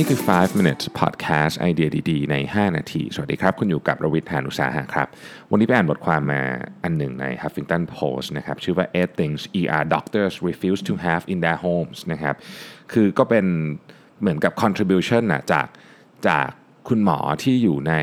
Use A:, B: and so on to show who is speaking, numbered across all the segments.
A: นี่คือ 5 minutes podcast ไอเดียดีๆ ใน 5 นาที สวัสดีครับ คุณอยู่กับรวิทยานุสาหะครับ วันนี้ไปอ่านบทความมาอันหนึ่งใน Huffington Post นะครับ ชื่อว่า eight things ER doctors refuse to have in their homes นะครับ คือก็เป็นเหมือนกับ contribution นะจากจากคุณหมอที่อยู่ใน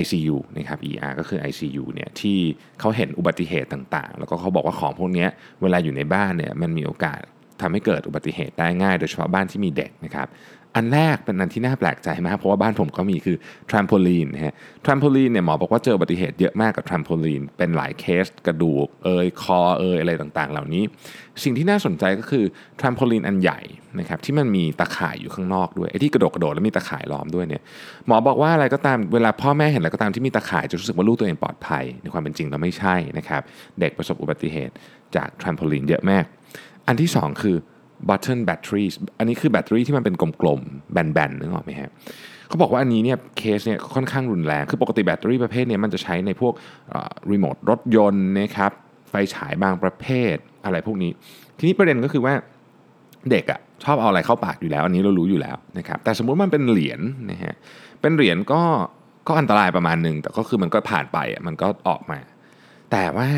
A: ICU นะครับ ER ก็คือ ICU เนี่ยที่เขาเห็นอุบัติเหตุต่างๆ แล้วก็เขาบอกว่าของพวกนี้เวลาอยู่ในบ้านเนี่ยมันมีโอกาส ทำให้เกิดอุบัติเหตุได้ง่าย โดยเฉพาะบ้านที่มีเด็กนะครับอันแรกเป็นอันที่น่าแปลกใจมากเพราะว่าบ้านผมก็มีคือทรัมโพลีนนะฮะทรัมโพลีนเนี่ยหมอบอกว่าเจออุบัติเหตุเยอะมากกับทรัมโพลีนเป็นหลายเคสกระดูกเอยคอเอยอะไรต่างๆ เหล่านี้ สิ่งที่น่าสนใจก็คือทรัมโพลีนอันใหญ่นะครับที่มันมีตะข่ายอยู่ข้างนอกด้วยไอ้ที่กระโดดกระโดดแล้วมีตะข่ายล้อมด้วยเนี่ยหมอบอกว่าอะไรก็ตามเวลาพ่อแม่เห็นอะไรก็ตามที่มีตะข่ายจะรู้สึกว่าลูกตัวเองปลอดภัย ในความเป็นจริงแล้วไม่ใช่นะครับเด็กประสบอุบัติเหตุจากทรัมโพลีนเยอะมาก อันที่ 2 คือ button batteries อันนี้คือแบตเตอรี่ที่มันเป็นกลมๆ แบนๆนึกออกไหมครับเขาบอกว่าอันนี้เนี่ยเคสเนี่ยค่อนข้างรุนแรง คือปกติแบตเตอรี่ประเภทเนี้มันจะใช้ในพวกรีโมทรถยนต์นะครับไฟฉายบางประเภทอะไรพวกนี้ ทีนี้ประเด็นก็คือว่าเด็กอะ่ะชอบเอาอะไรเข้าปากอยู่แล้ว อันนี้เรารู้อยู่แล้วนะครับแต่สมมุติมันเป็นเหรียญนะฮะเป็นเหรียญก็ก็อันตรายประมาณหนึ่งแต่ก็คือมันก็ผ่านไปอะมันก็ออกมา แต่ว่า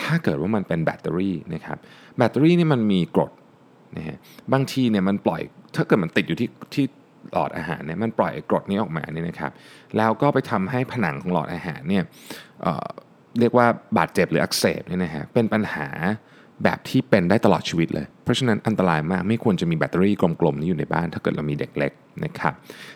A: ถ้าเกิดว่ามันเป็นแบตเตอรี่นะครับแบตเตอรี่นี่มันมีกรดนะฮะบางทีเนี่ยมันปล่อยถ้าเกิดมันติดอยู่ที่ที่หลอดอาหารเนี่ยมันปล่อยกรดนี้ออกมาเนี่ยนะครับ แล้วก็ไปทำให้ผนังของหลอดอาหารเนี่ยเเรียกว่าบาดเจ็บหรืออักเสบเนี่ยนะฮะเป็นปัญหาแบบที่เป็นได้ตลอดชีวิตเลย เพราะฉะนั้นอันตรายมากไม่ควรจะมีแบตเตอรี่กลมๆนี้อยู่ในบ้านถ้าเกิดเรามีเด็กเล็กนะครับ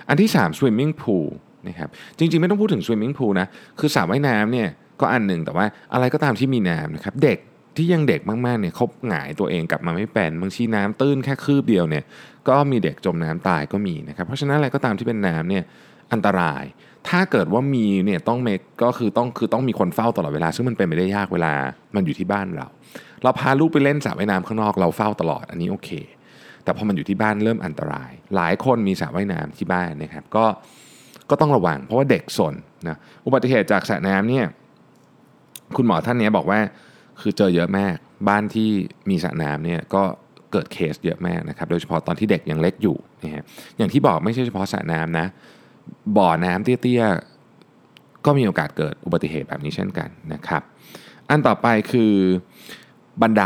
A: อันที่3 swimming pool นะครับจริงๆไม่ต้องพูดถึง swimming pool นะคือสระว่ายน้ำเนี่ย ก็อันหนึ่งแต่ว่าอะไรก็ตามที่มีน้ำนะครับเด็กที่ยังเด็กมากๆเนี่ยเขาหงายตัวเองกลับมาไม่เป็นบางทีน้ำตื้นแค่คืบเดียวเนี่ยก็มีเด็กจมน้ำตายก็มีนะครับเพราะฉะนั้นอะไรก็ตามที่เป็นน้ำเนี่ยอันตราย ถ้าเกิดว่ามีเนี่ยต้องเมก็คือต้องคือต้องมีคนเฝ้าตลอดเวลา ซึ่งมันเป็นไปได้ยากเวลามันอยู่ที่บ้านเรา เราพาลูกไปเล่นสระว่ายน้ำข้างนอกเราเฝ้าตลอดอันนี้โอเค แต่พอมันอยู่ที่บ้านเริ่มอันตราย หลายคนมีสระว่ายน้ำที่บ้านนะครับก็ก็ต้องระวัง เพราะว่าเด็กสนนะอุบัติเหตุจากสระน้ำเนี่ย คุณหมอท่านนี้บอกว่าคือเจอเยอะมาก บ้านที่มีสระน้ำเนี่ยก็เกิดเคสเยอะมากนะครับ โดยเฉพาะตอนที่เด็กยังเล็กอยู่นะฮะอย่างที่บอกไม่ใช่เฉพาะสระน้ำนะ บ่อน้ำเตี้ยๆ ก็มีโอกาสเกิดอุบัติเหตุแบบนี้เช่นกันนะครับ อันต่อไปคือบันได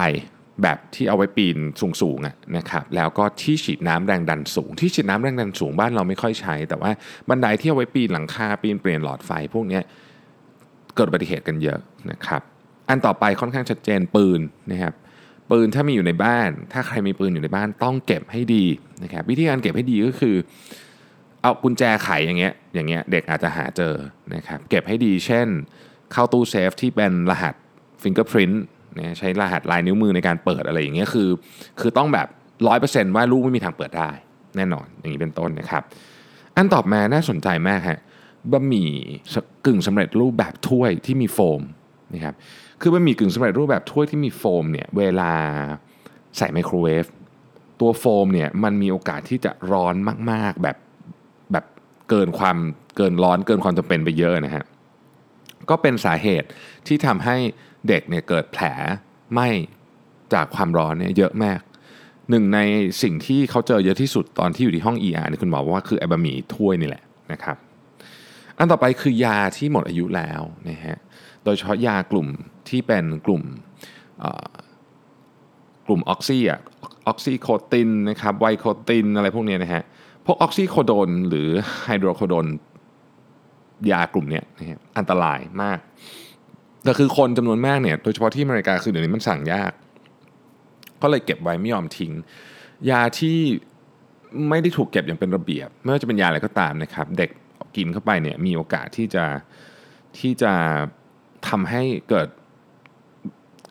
A: แบบที่เอาไว้ปีนสูงๆนะครับแล้วก็ที่ฉีดน้ำแรงดันสูง ที่ฉีดน้ำแรงดันสูงบ้านเราไม่ค่อยใช้ แต่ว่าบันไดที่เอาไว้ปีนหลังคาปีนเปลี่ยนหลอดไฟพวกนี้ เกิดอุบัติเหตุกันเยอะนะครับ อันต่อไปค่อนข้างชัดเจนปืนนะครับปืนถ้ามีอยู่ในบ้าน ถ้าใครมีปืนอยู่ในบ้านต้องเก็บให้ดีนะครับวิธีการเก็บให้ดีก็คือ เอากุญแจไขอย่างเงี้ยอย่างเงี้ยเด็กอาจจะหาเจอนะครับเก็บให้ดีเช่น เข้าตู้เซฟที่เป็นรหัส fingerprint ใช้รหัสลายนิ้วมือในการเปิดอะไรอย่างเงี้ยคือ คือต้องแบบร้อยเปอร์เซนต์ว่าลูกไม่มีทางเปิดได้ แน่นอนอย่างนี้เป็นต้นนะครับ อันต่อมาน่าสนใจมากฮะ บะหมี่กึ่งสำเร็จรูปแบบถ้วยที่มีโฟมนะครับคือบะหมี่กึ่งสำเร็จรูปแบบถ้วยที่มีโฟมเนี่ยเวลาใส่ไมโครเวฟตัวโฟมเนี่ยมันมีโอกาสที่จะร้อนมากๆแบบแบบเกินความเกินร้อนเกินความจำเป็นไปเยอะนะฮะก็เป็นสาเหตุที่ทำให้เด็กเนี่ยเกิดแผลไหมจากความร้อนเนี่ยเยอะมากหนึ่งในสิ่งที่เขาเจอเยอะที่สุดตอนที่อยู่ที่ห้อง ER เนี่ยคุณหมอบอกว่าคือไอบะหมี่ถ้วยนี่แหละนะครับ อันต่อไปคือยาที่หมดอายุแล้วนะฮะโดยเฉพาะยากลุ่มที่เป็นกลุ่มกลุ่มออกซิอะออกซิโคตินนะครับไวโคตินอะไรพวกนี้นะฮะพวกออกซิโคโดนหรือไฮโดรโคโดนยากลุ่มนี้นะฮะอันตรายมากแต่คือคนจำนวนมากเนี่ยโดยเฉพาะที่อเมริกาคือเดี๋ยวนี้มันสั่งยาก ก็เลยเก็บไว้ไม่ยอมทิ้ง ยาที่ไม่ได้ถูกเก็บอย่างเป็นระเบียบ ไม่ว่าจะเป็นยาอะไรก็ตามนะครับ เด็ก กินเข้าไปเนี่ยมีโอกาสที่จะที่จะทำให้เกิด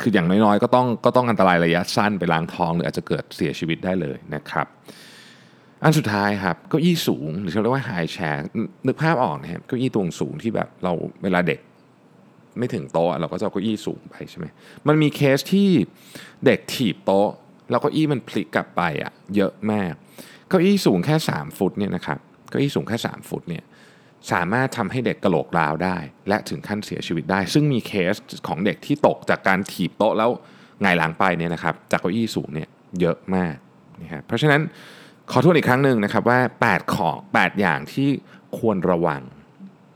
A: คืออย่างน้อยๆ ก็ต้องก็ต้องอันตรายระยะสั้นไปล้างท้อง หรืออาจจะเกิดเสียชีวิตได้เลยนะครับ อันสุดท้ายครับเก้าอี้สูงหรือเรียกว่าไฮแชร์นึกภาพออกนะครับเก้าอี้ตรงสูงที่แบบเราเวลาเด็กไม่ถึงโต๊ะเราก็จะเก้าอี้สูงไปใช่ไหมมันมีเคสที่เด็กถีบโต๊ะ แล้วก็อี้มันพลิกกลับไปอะเยอะมาก เก้าอี้สูงแค่ 3 ฟุตเนี่ยนะครับ เก้าอี้สูงแค่ 3 ฟุตเนี่ย สามารถทำให้เด็กกระโหลกราวได้ และถึงขั้นเสียชีวิตได้ ซึ่งมีเคสของเด็กที่ตกจากการถีบโต๊ะแล้วไงหลังไปเนี่ยนะครับจากเก้าอี้สูงเนี่ยเยอะมากนะครับเพราะฉะนั้นขอทวนอีกครั้งหนึ่งนะครับว่า 8 ของ 8 อย่างที่ควรระวัง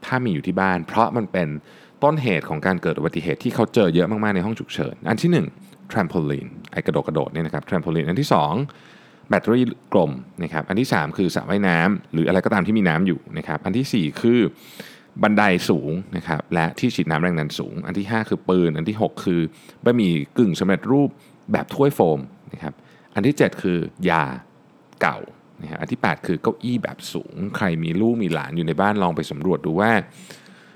A: ถ้ามีอยู่ที่บ้าน เพราะมันเป็นต้นเหตุของการเกิดอุบัติเหตุที่เขาเจอเยอะมากๆในห้องฉุกเฉิน อันที่ 1 trampoline ไอกระโดดกระโดดเนี่ยนะครับ t r a m p o l i n อันที่ 2 แบตเตอรี่กลมนะครับอันที่ 3 คือสระว่ายน้ำหรืออะไรก็ตามที่มีน้ำอยู่นะครับอันทีสี่ 4 คือบันไดสูงนะครับและที่ฉีดน้ำแรงดันสูง อันที่ 5 คือปืน อันที่ 6 คือบะหมี่กึ่งสำเร็จรูปแบบถ้วยโฟมนะครับอันที่ 7 คือยาเก่านะฮะอันที่ 8 คือเก้าอี้แบบสูง ใครมีลูกมีหลานอยู่ในบ้านลองไปสำรวจดูว่า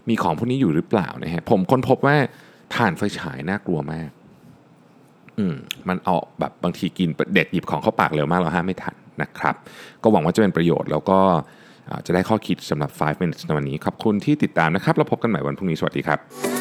A: มีของพวกนี้อยู่หรือเปล่านะฮะผมค้นพบว่าถ่านไฟฉายน่ากลัวมาก มมันเอาแบบบางทีกินเด็ดหยิบของเข้าปากเร็วมากเราห้ามไม่ทันนะครับ ก็หวังว่าจะเป็นประโยชน์แล้วก็จะได้ข้อคิดสำหรับ 5 minutes ในวันนี้ ขอบคุณที่ติดตามนะครับ เราพบกันใหม่วันพรุ่งนี้ สวัสดีครับ